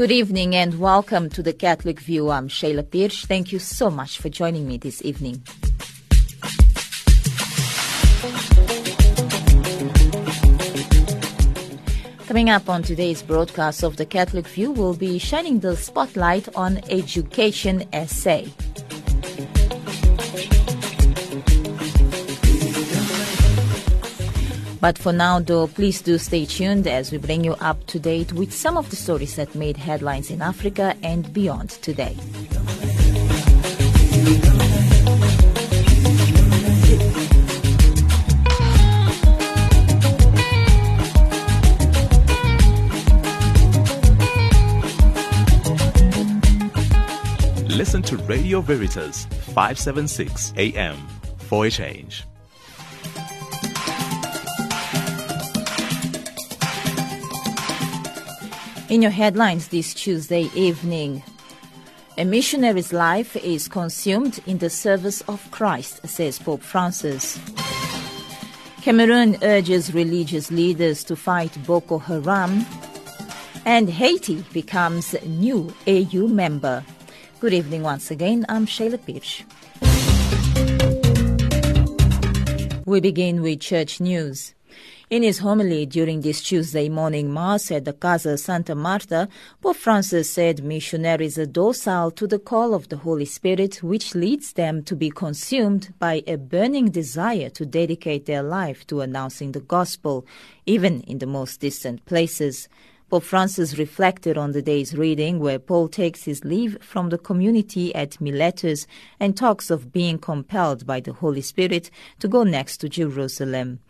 Good evening and welcome to the Catholic View. I'm Shayla Pierce. Thank you so much for joining me this evening. Coming up on today's broadcast of the Catholic View, we'll be shining the spotlight on Education SA. But for now, though, please do stay tuned as we bring you up to date with some of the stories that made headlines in Africa and beyond today. Listen to Radio Veritas 576 AM for a change. In your headlines this Tuesday evening, a missionary's life is consumed in the service of Christ, says Pope Francis. Cameroon urges religious leaders to fight Boko Haram. And Haiti becomes new AU member. Good evening once again. I'm Shayla Pirsch. We begin with church news. In his homily during this Tuesday morning Mass at the Casa Santa Marta, Pope Francis said missionaries are docile to the call of the Holy Spirit, which leads them to be consumed by a burning desire to dedicate their life to announcing the gospel, even in the most distant places. Pope Francis reflected on the day's reading where Paul takes his leave from the community at Miletus and talks of being compelled by the Holy Spirit to go next to Jerusalem.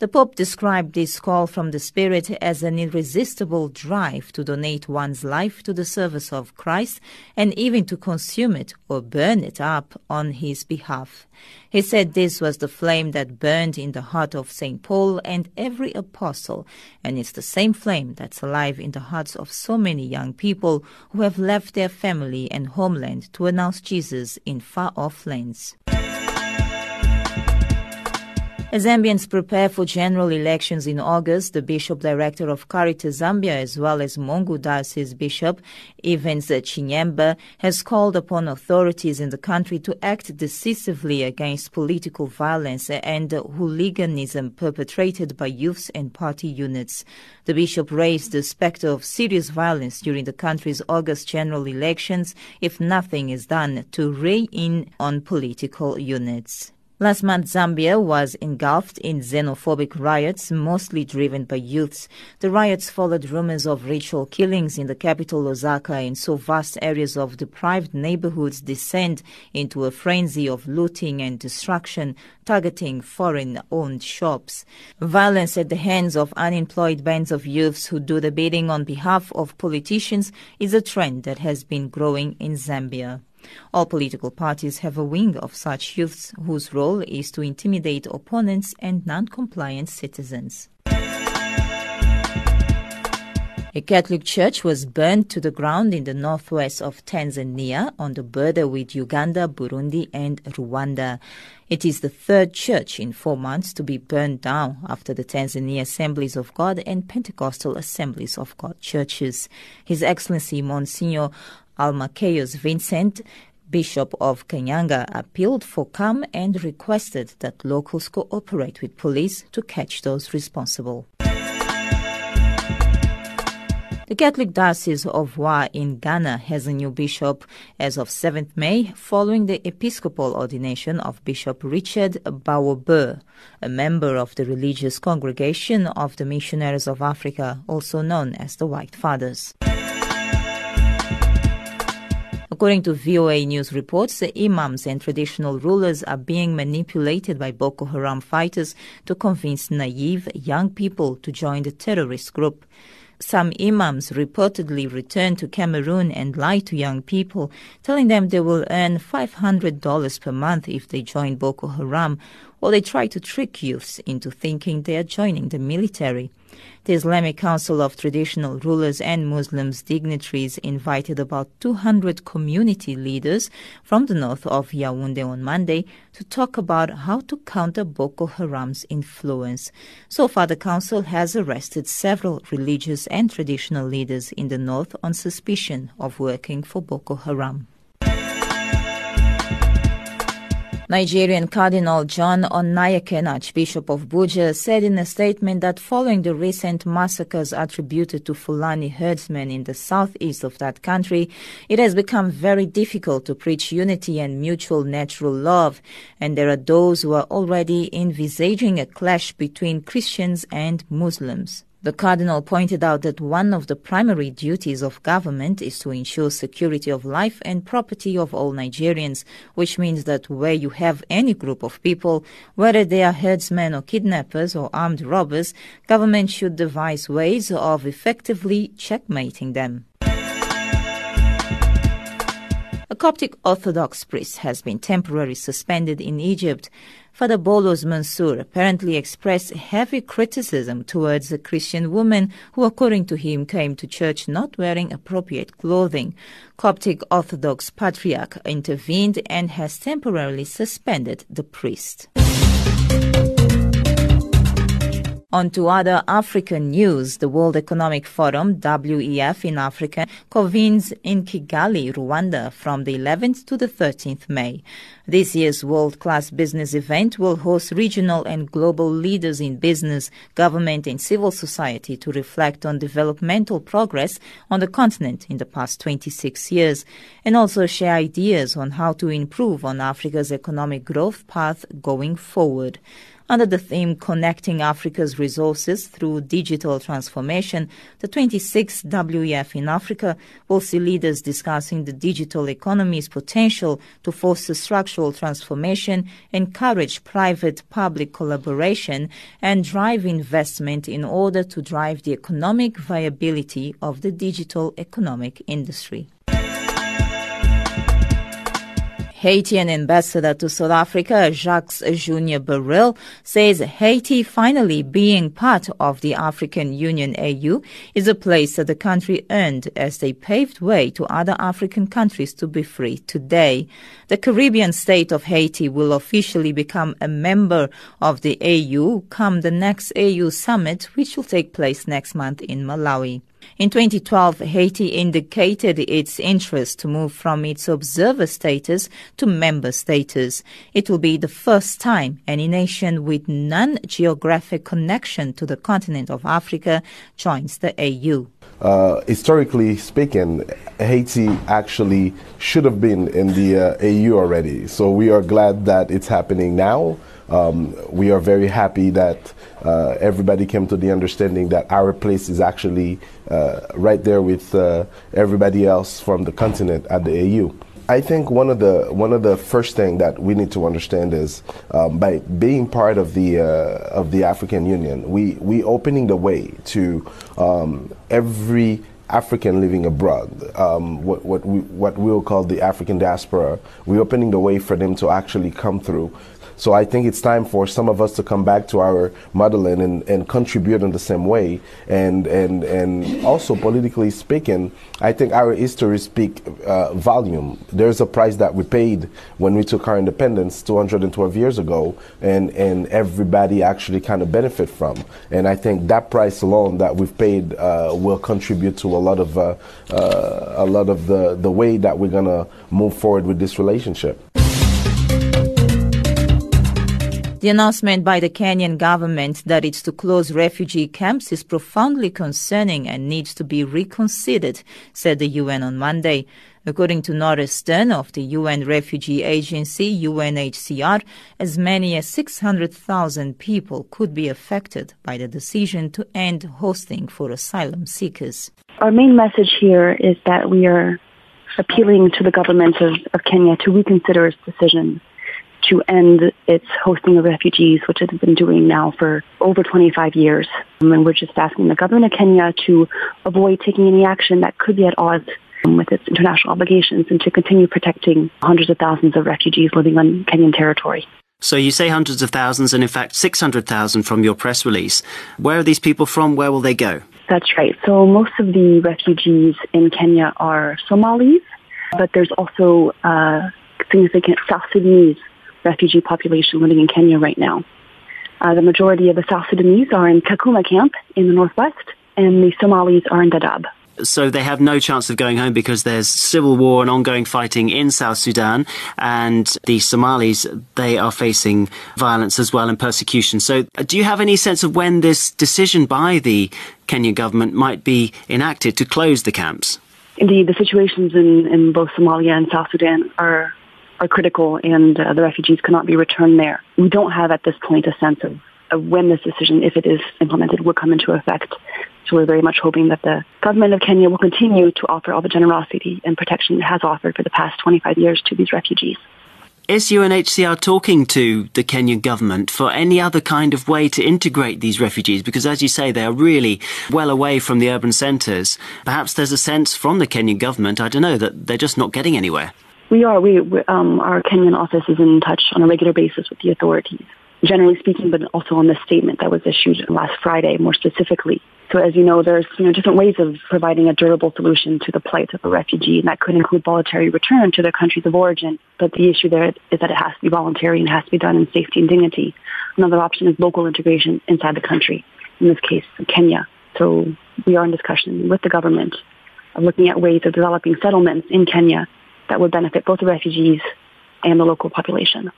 The Pope described this call from the Spirit as an irresistible drive to donate one's life to the service of Christ and even to consume it or burn it up on his behalf. He said this was the flame that burned in the heart of St. Paul and every apostle, and it's the same flame that's alive in the hearts of so many young people who have left their family and homeland to announce Jesus in far off lands. As Zambians prepare for general elections in August, the Bishop Director of Caritas Zambia, as well as Mongu Diocese Bishop Evans Chinyemba, has called upon authorities in the country to act decisively against political violence and hooliganism perpetrated by youths and party units. The bishop raised the specter of serious violence during the country's August general elections if nothing is done to rein in on political units. Last month, Zambia was engulfed in xenophobic riots, mostly driven by youths. The riots followed rumors of ritual killings in the capital Lusaka and saw vast areas of deprived neighborhoods descend into a frenzy of looting and destruction, targeting foreign-owned shops. Violence at the hands of unemployed bands of youths who do the bidding on behalf of politicians is a trend that has been growing in Zambia. All political parties have a wing of such youths whose role is to intimidate opponents and non-compliant citizens. A Catholic church was burned to the ground in the northwest of Tanzania on the border with Uganda, Burundi, and Rwanda. It is the third church in four months to be burned down after the Tanzania Assemblies of God and Pentecostal Assemblies of God churches. His Excellency Monsignor Almachius Vincent, Bishop of Kayanga, appealed for calm and requested that locals cooperate with police to catch those responsible. The Catholic Diocese of Wa in Ghana has a new bishop as of 7th May following the episcopal ordination of Bishop Richard Baawobr, a member of the religious congregation of the Missionaries of Africa, also known as the White Fathers. According to VOA News reports, the imams and traditional rulers are being manipulated by Boko Haram fighters to convince naive young people to join the terrorist group. Some imams reportedly return to Cameroon and lie to young people, telling them they will earn $500 per month if they join Boko Haram, or they try to trick youths into thinking they are joining the military. The Islamic Council of Traditional Rulers and Muslims dignitaries invited about 200 community leaders from the north of Yaoundé on Monday to talk about how to counter Boko Haram's influence. So far, the council has arrested several religious and traditional leaders in the north on suspicion of working for Boko Haram. Nigerian Cardinal John Onaiyekan, Archbishop of Abuja, said in a statement that following the recent massacres attributed to Fulani herdsmen in the southeast of that country, it has become very difficult to preach unity and mutual natural love, and there are those who are already envisaging a clash between Christians and Muslims. The Cardinal pointed out that one of the primary duties of government is to ensure security of life and property of all Nigerians, which means that where you have any group of people, whether they are herdsmen or kidnappers or armed robbers, government should devise ways of effectively checkmating them. A Coptic Orthodox priest has been temporarily suspended in Egypt. Father Bolos Mansour apparently expressed heavy criticism towards a Christian woman who, according to him, came to church not wearing appropriate clothing. Coptic Orthodox Patriarch intervened and has temporarily suspended the priest. On to other African news. The World Economic Forum, WEF in Africa, convenes in Kigali, Rwanda from the 11th to the 13th May. This year's world-class business event will host regional and global leaders in business, government and civil society to reflect on developmental progress on the continent in the past 26 years and also share ideas on how to improve on Africa's economic growth path going forward. Under the theme Connecting Africa's Resources Through Digital Transformation, the 26th WEF in Africa will see leaders discussing the digital economy's potential to foster structural transformation, encourage private public collaboration, and drive investment in order to drive the economic viability of the digital economic industry. Haitian ambassador to South Africa, Jacques Junior Baril, says Haiti finally being part of the African Union AU is a place that the country earned as they paved way to other African countries to be free today. The Caribbean state of Haiti will officially become a member of the AU come the next AU summit, which will take place next month in Malawi. In 2012, Haiti indicated its interest to move from its observer status to member status. It will be the first time any nation with non-geographic connection to the continent of Africa joins the AU. Uh, historically speaking, Haiti actually should have been in the uh, AU already. So we are glad that it's happening now. Um, we are very happy that uh, everybody came to the understanding that our place is actually uh, right there with uh, everybody else from the continent at the AU. I think one of the one of the first thing that we need to understand is um, by being part of the uh, of the African Union, we we opening the way to um, every African living abroad, um, what, what, we, what we'll call the African diaspora, we're opening the way for them to actually come through so I think it's time for some of us to come back to our motherland and, and contribute in the same way. And, and, and also politically speaking, I think our history speak uh, volume. There's a price that we paid when we took our independence 212 years ago, and, and everybody actually kind of benefit from. And I think that price alone that we've paid uh, will contribute to a lot of uh, uh a lot of the, the way that we're gonna move forward with this relationship. The announcement by the Kenyan government that it's to close refugee camps is profoundly concerning and needs to be reconsidered, said the UN on Monday. According to Nora Stern of the UN Refugee Agency, UNHCR, as many as 600,000 people could be affected by the decision to end hosting for asylum seekers. Our main message here is that we are appealing to the government of, of Kenya to reconsider its decision to end its hosting of refugees, which it has been doing now for over 25 years. Um, and we're just asking the government of Kenya to avoid taking any action that could be at odds um, with its international obligations and to continue protecting hundreds of thousands of refugees living on Kenyan territory. So you say hundreds of thousands, and in fact 600,000 from your press release. Where are these people from? Where will they go? That's right. So most of the refugees in Kenya are Somalis, but there's also a significant South Sudanese refugee population living in Kenya right now. Uh, the majority of the South Sudanese are in Kakuma camp in the northwest, and the Somalis are in Dadaab so they have no chance of going home because there's civil war and ongoing fighting in South Sudan, and the Somalis they are facing violence as well and persecution. So, uh, do you have any sense of when this decision by the Kenyan government might be enacted to close the camps? Indeed, the situations in, in both Somalia and South Sudan are are critical, and uh, the refugees cannot be returned there. We don't have at this point a sense of, of when this decision, if it is implemented, will come into effect. So we're very much hoping that the government of Kenya will continue to offer all the generosity and protection it has offered for the past 25 years to these refugees. Is UNHCR talking to the Kenyan government for any other kind of way to integrate these refugees? Because, as you say, they are really well away from the urban centres. Perhaps there's a sense from the Kenyan government, I don't know, that they're just not getting anywhere. We are. We, um, our Kenyan office is in touch on a regular basis with the authorities, generally speaking, but also on the statement that was issued last Friday, more specifically. So as you know, there's you know different ways of providing a durable solution to the plight of a refugee, and that could include voluntary return to their countries of origin. But the issue there is that it has to be voluntary and it has to be done in safety and dignity. Another option is local integration inside the country, in this case, Kenya. So we are in discussion with the government of looking at ways of developing settlements in Kenya that would benefit both the refugees and the local population.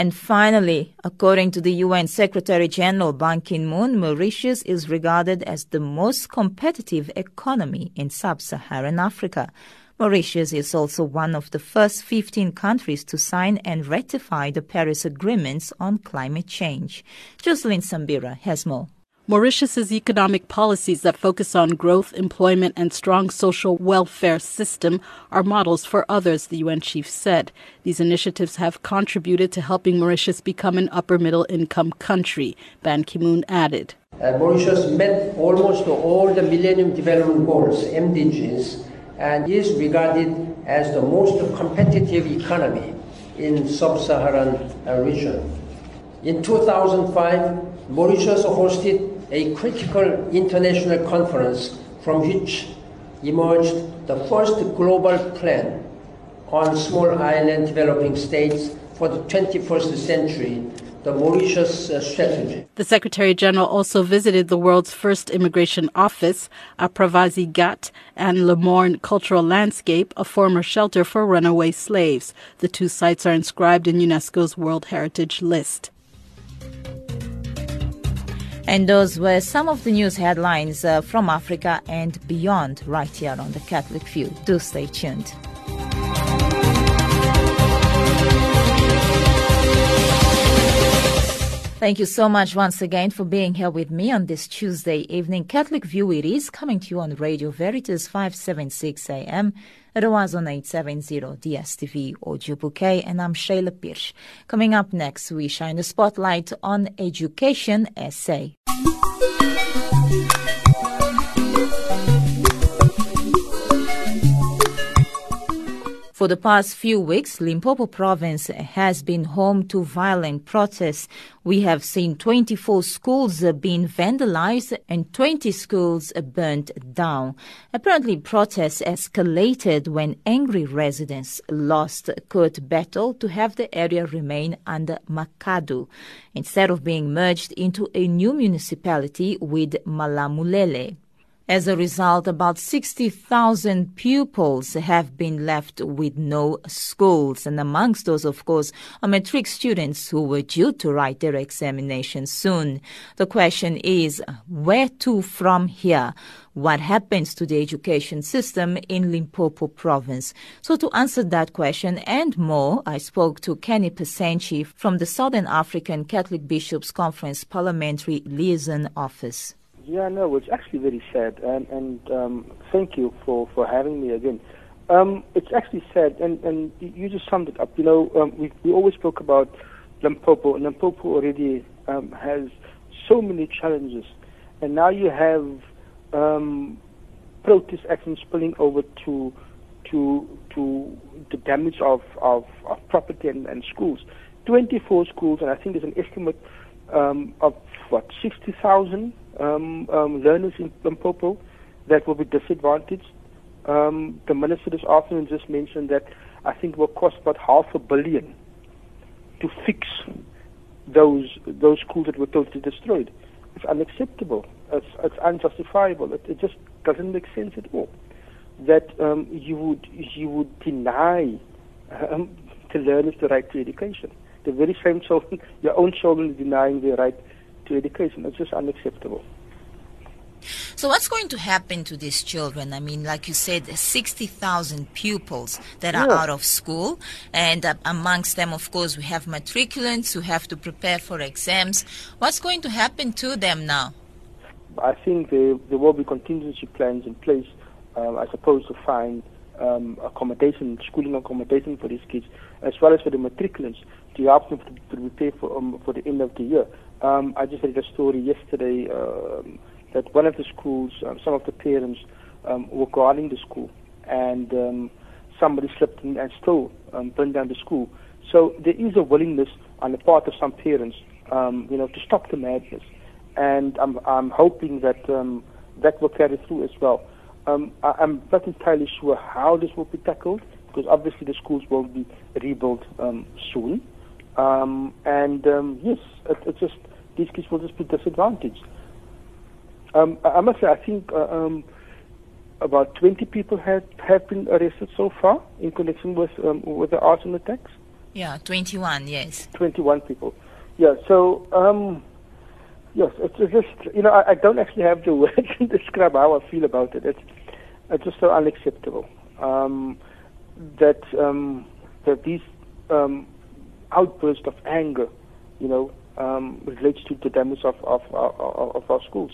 And finally, according to the UN Secretary General Ban Ki-moon, Mauritius is regarded as the most competitive economy in sub-Saharan Africa. Mauritius is also one of the first 15 countries to sign and ratify the Paris Agreements on climate change. Jocelyn Sambira has more. Mauritius's economic policies that focus on growth, employment, and strong social welfare system are models for others, the UN chief said. These initiatives have contributed to helping Mauritius become an upper middle income country, Ban Ki-moon added. Uh, Mauritius met almost all the Millennium Development Goals, MDGs, and is regarded as the most competitive economy in sub-Saharan uh, region. In 2005, Mauritius hosted a critical international conference from which emerged the first global plan on small island developing states for the 21st century, the Mauritius uh, strategy. The Secretary General also visited the world's first immigration office, Apravasi Ghat, and Le Morne Cultural Landscape, a former shelter for runaway slaves. The two sites are inscribed in UNESCO's World Heritage List. And those were some of the news headlines uh, from Africa and beyond right here on the Catholic View. Do stay tuned. Thank you so much once again for being here with me on this Tuesday evening. Catholic View it is coming to you on Radio Veritas 576 AM was on 870 DSTV audio bouquet, and I'm Shayla Pirsch. Coming up next, we shine the spotlight on Education SA. For the past few weeks, Limpopo province has been home to violent protests. We have seen 24 schools being vandalized and 20 schools burnt down. Apparently, protests escalated when angry residents lost court battle to have the area remain under Makhado instead of being merged into a new municipality with Malamulele. As a result, about 60,000 pupils have been left with no schools. And amongst those, of course, are matric students who were due to write their examinations soon. The question is, where to from here? What happens to the education system in Limpopo province? So to answer that question and more, I spoke to Kenny Pasensie from the Southern African Catholic Bishops Conference Parliamentary Liaison Office. Yeah, no, it's actually very sad, and and um, thank you for for having me again. Um, it's actually sad, and and you just summed it up. You know, um, we we always spoke about Limpopo. Limpopo already um, has so many challenges, and now you have um, protest action spilling over to to to the damage of, of, of property and, and schools. 24 schools, and I think there's an estimate um, of what 60,000 um, um, learners in Limpopo that will be disadvantaged. Um, the minister this afternoon just mentioned that I think will cost about half a billion to fix those those schools that were totally destroyed. It's unacceptable. It's, it's unjustifiable. It, it just doesn't make sense at all. That um, you would you would deny um, to learners the right to education. The very same children, your own children, denying their right to education. It's just unacceptable. So, what's going to happen to these children? I mean, like you said, 60,000 pupils that are Yeah. out of school, and uh, amongst them, of course, we have matriculants who have to prepare for exams. What's going to happen to them now? I think there, there will be contingency plans in place, um, I suppose, to find um, accommodation, schooling accommodation for these kids, as well as for the matriculants to help them to, to prepare for, um, for the end of the year. Um, I just read a story yesterday um, that one of the schools, um, some of the parents um, were guarding the school, and um, somebody slipped and stole, um, burned down the school. So there is a willingness on the part of some parents, you know, to stop the madness and I'm I'm hoping that that will carry through as well. I, I'm not entirely sure how this will be tackled because obviously the schools will be rebuilt soon, um, and um, yes, it, it just these kids will just be disadvantaged. Um, I, I must say, I think uh, um, about 20 people have have been arrested so far in connection with um, with the arson attacks. Yeah, 21, yes. 21 people. Yeah, so, um, yes, it's it's just, you know, I, I don't actually have the words to describe how I feel about it. It's, it's just so unacceptable um, that, um, that these um, outbursts of anger, you know, um, relates to the damage of, of, of, of our schools.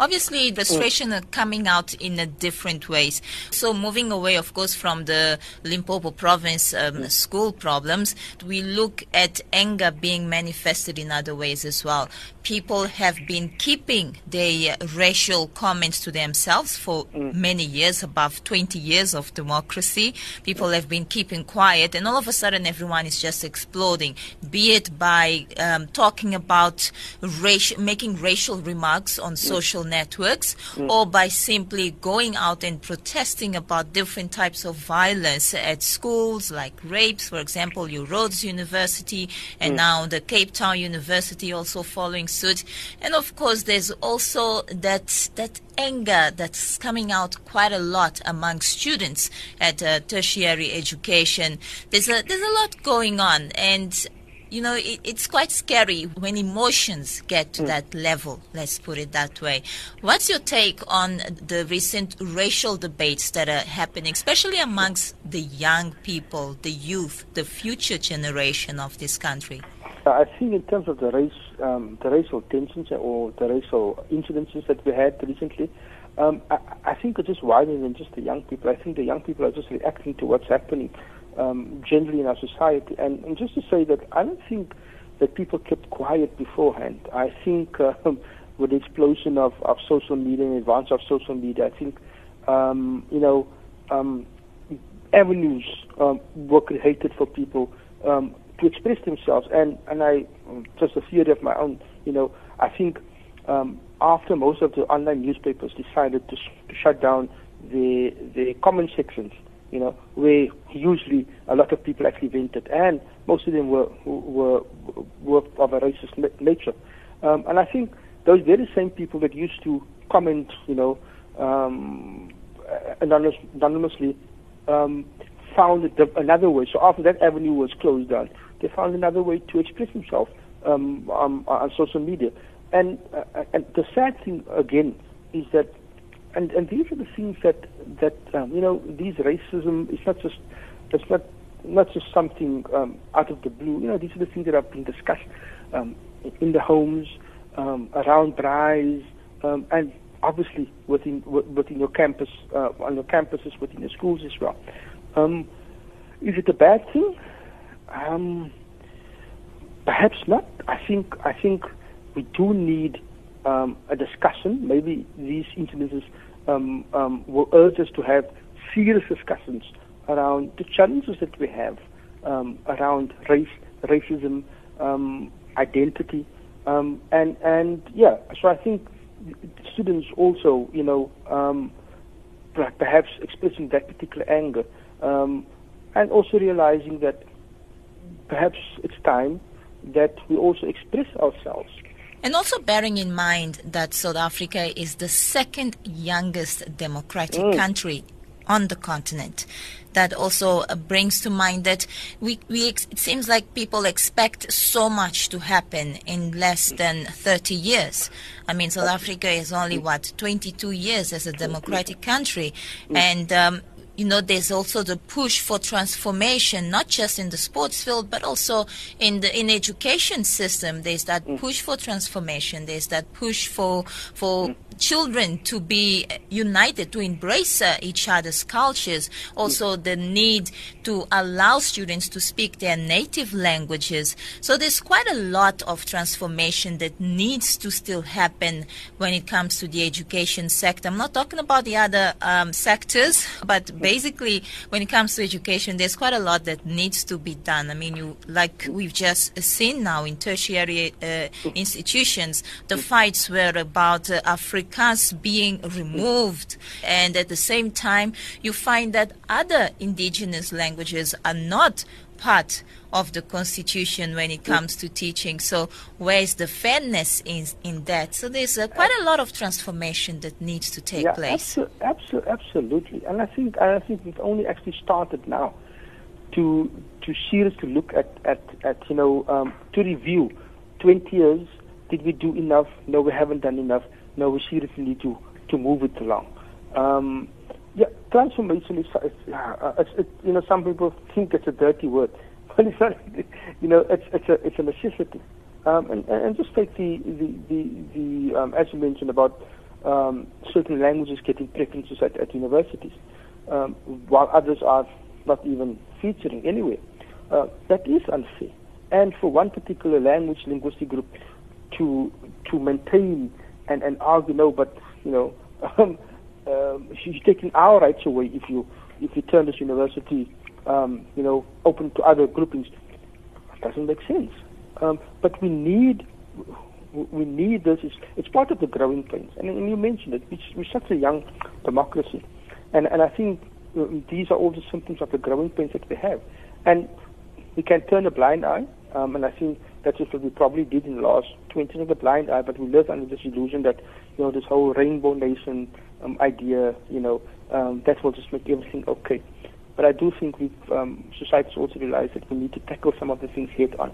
Obviously, frustration are coming out in a different ways. So, moving away, of course, from the Limpopo province um, school problems, we look at anger being manifested in other ways as well. People have been keeping their racial comments to themselves for many years, above 20 years of democracy. People have been keeping quiet, and all of a sudden, everyone is just exploding, be it by um, talking about racial, making racial remarks on social networks, or by simply going out and protesting about different types of violence at schools, like rapes, for example, your Rhodes University, and now the Cape Town University also following suit. And of course, there's also that that anger that's coming out quite a lot among students at uh, tertiary education. There's a there's a lot going on, and you know, it, it's quite scary when emotions get to that level, let's put it that way. What's your take on the recent racial debates that are happening, especially amongst the young people, the youth, the future generation of this country? I think in terms of the race, um, the racial tensions or the racial incidences that we had recently, um, I, I think it's just wider than just the young people. I think the young people are just reacting to what's happening um, generally in our society. And, and just to say that I don't think that people kept quiet beforehand. I think um, with the explosion of, of social media and advance of social media, I think, um, you know, um, avenues um, were created for people um, to express themselves. And, and I, just a theory of my own, you know, I think after most of the online newspapers decided to, sh- to shut down the, the comment sections, you know, where usually a lot of people actually vented, and most of them were, were, were of a racist nature. Um, and I think those very same people that used to comment, you know, um, anonymous, anonymously, um, found another way. So after that avenue was closed down, they found another way to express themselves um, um, on social media. And, uh, and the sad thing again is that, and, and these are the things that that um, you know, these racism is not just it's not not just something um, out of the blue. You know, these are the things that have been discussed um, in the homes, um, around braais, um, and obviously within within your campus, uh, on your campuses, within your schools as well. Um, is it a bad thing? Um, perhaps not. I think I think we do need um, a discussion. Maybe these incidences um, um, will urge us to have serious discussions around the challenges that we have um, around race, racism, um, identity, um, and and yeah. So I think students also, you know, perhaps expressing that particular anger, and also realizing that perhaps it's time that we also express ourselves. And also bearing in mind that South Africa is the second youngest democratic mm. country on the continent. That also uh, brings to mind that we, we ex- it seems like people expect so much to happen in less than 30 years. I mean, South Africa is only what 22 years as a democratic country, and um, you know, there's also the push for transformation, not just in the sports field, but also in the in education system. There's that mm. push for transformation. There's that push for for mm. children to be united, to embrace uh, each other's cultures. Also, mm. the need to allow students to speak their native languages. So there's quite a lot of transformation that needs to still happen when it comes to the education sector. I'm not talking about the other um, sectors, but basically, when it comes to education, there's quite a lot that needs to be done. I mean, you like we've just seen now in tertiary uh, institutions, the fights were about uh, Afrikaans being removed, and at the same time, you find that other indigenous languages are not part of the constitution when it comes to teaching. So where is the fairness in in that? So there's uh, quite a lot of transformation that needs to take yeah, place. Abso- abso- absolutely, and I think I think we've only actually started now to to seriously look at at, at you know um, to review 20 years. Did we do enough? No, we haven't done enough. No, we seriously need to to move it along. Um, yeah, transformation is, uh, it's, it, you know, some people think it's a dirty word, but it's not, you know, it's, it's, a, it's a necessity. Um, and, and just take the, the, the, the um, as you mentioned about um, certain languages getting preferences at, at universities, um, while others are not even featuring anywhere. Uh, that is unfair. And for one particular language linguistic group to to maintain and, and argue, no, but you know, um, um, you're taking our rights away if you if you turn this university, um, you know, open to other groupings. It doesn't make sense. Um, but we need we need this. It's, it's part of the growing pains. And, and you mentioned it. It's, we're such a young democracy, and and I think um, these are all the symptoms of the growing pains that we have. And we can turn a blind eye, um, and I think that's what we probably did in the last 20 years, a blind eye, but we live under this illusion that, you know, this whole rainbow nation um, idea, you know, um, that will just make everything okay. But I do think we've, um, society's also realize that we need to tackle some of the things head on.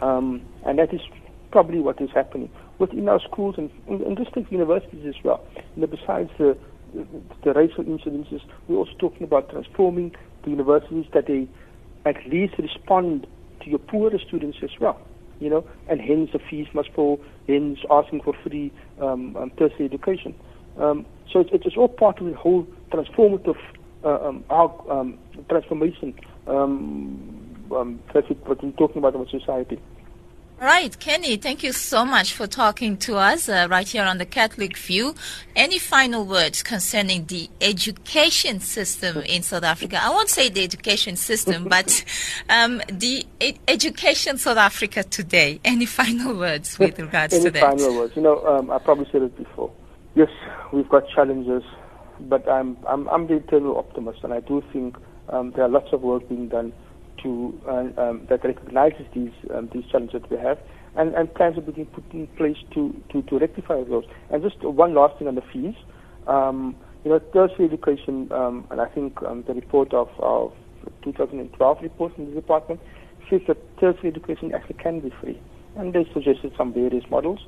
Um, and that is probably what is happening within our schools and, and district universities as well. You know, besides the, the, the racial incidences, we're also talking about transforming the universities that they at least respond to your poorer students as well you know, and hence the fees must fall, hence asking for free um, um, tertiary education. Um, so it's, it's all part of the whole transformative uh, um, um, transformation um, um, that we're talking about in our society. Right, Kenny, thank you so much for talking to us uh, right here on the Catholic View. Any final words concerning the education system in South Africa? I won't say the education system, but um, the e- education South Africa today. Any final words with regards Any to that? Any final words? You know, um, I probably said it before. Yes, we've got challenges, but I'm I'm, I'm the eternal optimist, and I do think um, there are lots of work being done to uh, um, that recognizes these um, these challenges that we have, and, and plans are being put in place to, to, to rectify those. And just one last thing on the fees. Um, you know, tertiary education, um, and I think the report of, of 2012 report in the department says that tertiary education actually can be free, and they suggested some various models.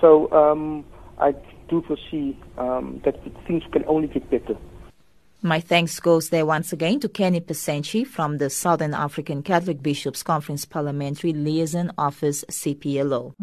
So I do foresee um, that things can only get better. My thanks goes there once again to Kenny Pasensie from the Southern African Catholic Bishops Conference Parliamentary Liaison Office, CPLO.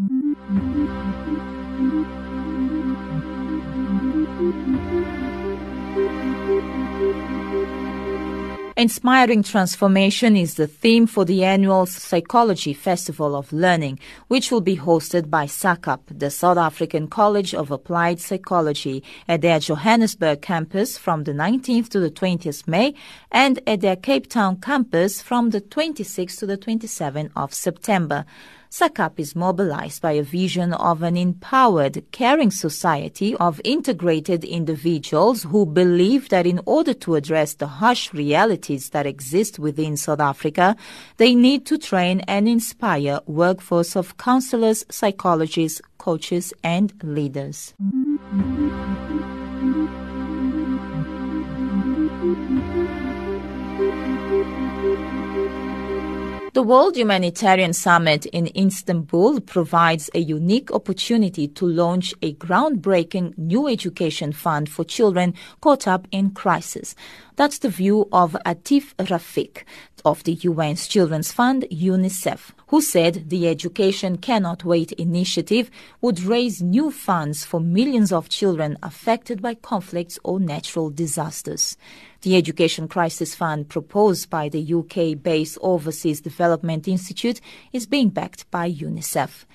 Inspiring Transformation is the theme for the annual Psychology Festival of Learning, which will be hosted by SACAP, the South African College of Applied Psychology, at their Johannesburg campus from the 19th to the 20th May and at their Cape Town campus from the 26th to the 27th of September. SACAP is mobilized by a vision of an empowered, caring society of integrated individuals who believe that in order to address the harsh realities that exist within South Africa, they need to train and inspire workforce of counselors, psychologists, coaches, and leaders. The World Humanitarian Summit in Istanbul provides a unique opportunity to launch a groundbreaking new education fund for children caught up in crisis. That's the view of Atif Rafiq of the UN's Children's Fund, UNICEF, who said the Education Cannot Wait initiative would raise new funds for millions of children affected by conflicts or natural disasters. The Education Crisis Fund proposed by the UK based Overseas Development Institute is being backed by UNICEF.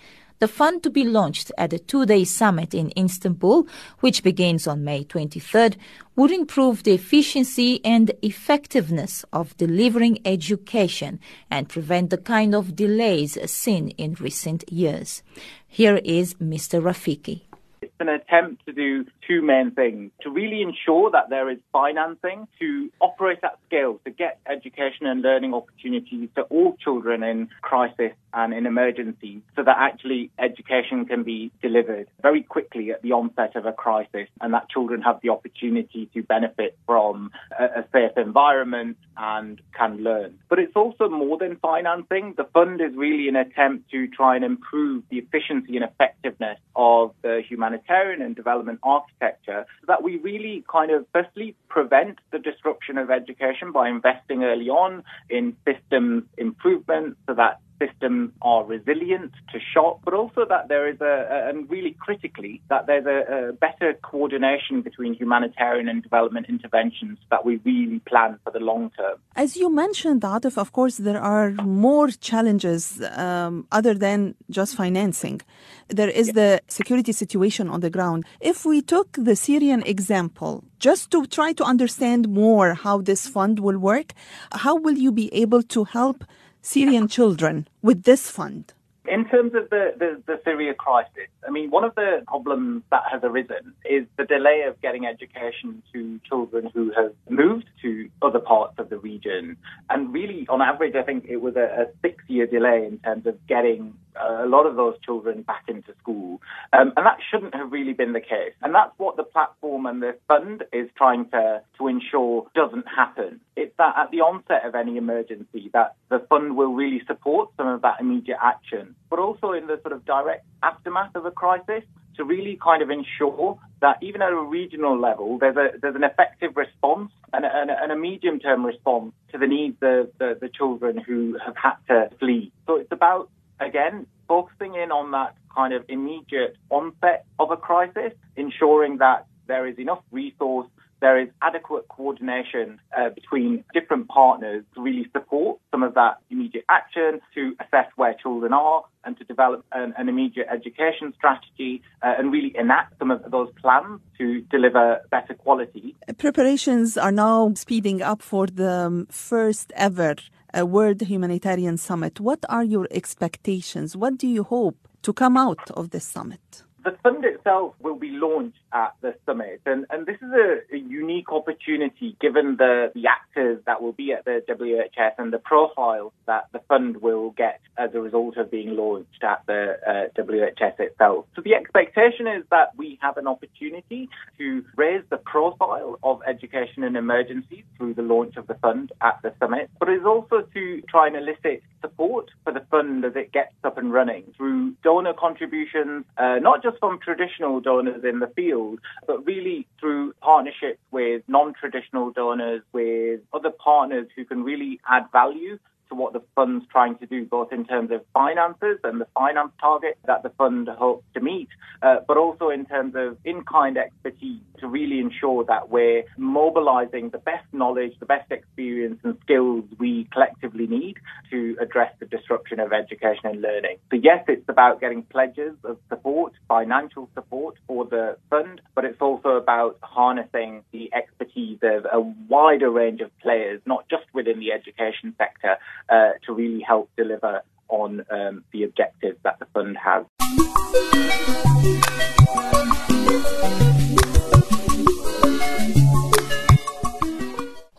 The fund to be launched at the two-day summit in Istanbul, which begins on May 23rd, would improve the efficiency and effectiveness of delivering education and prevent the kind of delays seen in recent years. Here is Mr. Rafiq. It's an attempt to do two main things to really ensure that there is financing to operate at scale, to get education and learning opportunities to all children in crisis and in emergencies so that actually education can be delivered very quickly at the onset of a crisis and that children have the opportunity to benefit from a, a safe environment and can learn. But it's also more than financing. The fund is really an attempt to try and improve the efficiency and effectiveness of the humanitarian and development architecture so that we really kind of firstly prevent the disruption of education by investing early on in systems improvement so that systems are resilient to shock, but also that there is a, and really critically, that there's a, a, better coordination between humanitarian and development interventions that we really plan for the long term. As you mentioned, Atif, of course, there are more challenges um, other than just financing. There is the security situation on the ground. If we took the Syrian example, just to try to understand more how this fund will work, how will you be able to help Syrian children with this fund? In terms of the, the, the, Syria crisis, I mean, one of the problems that has arisen is the delay of getting education to children who have moved to other parts of the region. And really, on average, I think it was a, a six year delay in terms of getting a lot of those children back into school. Um, and that shouldn't have really been the case. And that's what the platform and the fund is trying to, to ensure doesn't happen. It's that at the onset of any emergency that the fund will really support some of that immediate action, but also in the sort of direct aftermath of a crisis to really kind of ensure that even at a regional level, there's a there's an effective response and a, and a medium term response to the needs of the, the children who have had to flee. So it's about again, focusing in on that kind of immediate onset of a crisis, ensuring that there is enough resource, there is adequate coordination uh, between different partners to really support some of that immediate action, to assess where children are, and to develop an, an immediate education strategy uh, and really enact some of those plans to deliver better quality. Preparations are now speeding up for the first ever a World Humanitarian Summit. What are your expectations? What do you hope to come out of this summit? The fund itself will be launched at the summit, and, and this is a, a, unique opportunity given the, the actors that will be at the WHS and the profile that the fund will get as a result of being launched at the uh, WHS itself. So the expectation is that we have an opportunity to raise the profile of education in emergencies through the launch of the fund at the summit, but it's also to try and elicit support for the fund as it gets up and running through donor contributions, uh, not just from traditional donors in the field, but really through partnerships with non-traditional donors, with other partners who can really add value to what the fund's trying to do, both in terms of finances and the finance target that the fund hopes to meet, uh, but also in terms of in-kind expertise to really ensure that we're mobilizing the best knowledge, the best experience and skills we collectively need to address the disruption of education and learning. So yes, it's about getting pledges of support, financial support for the fund, but it's also about harnessing the expertise of a wider range of players, not just within the education sector, uh, to really help deliver on um, the objectives that the fund has.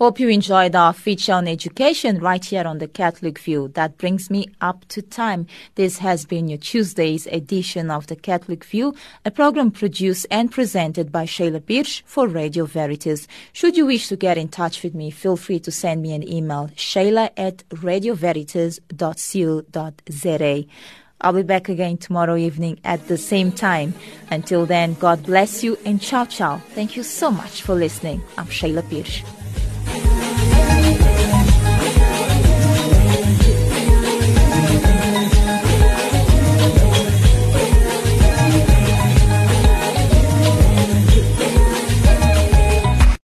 Hope you enjoyed our feature on education right here on the Catholic View. That brings me up to time. This has been your Tuesday's edition of the Catholic View, a program produced and presented by Shayla Birch for Radio Veritas. Should you wish to get in touch with me, feel free to send me an email, shayla at radioveritas.co.za. I'll be back again tomorrow evening at the same time. Until then, God bless you and ciao ciao. Thank you so much for listening. I'm Shayla Birch you.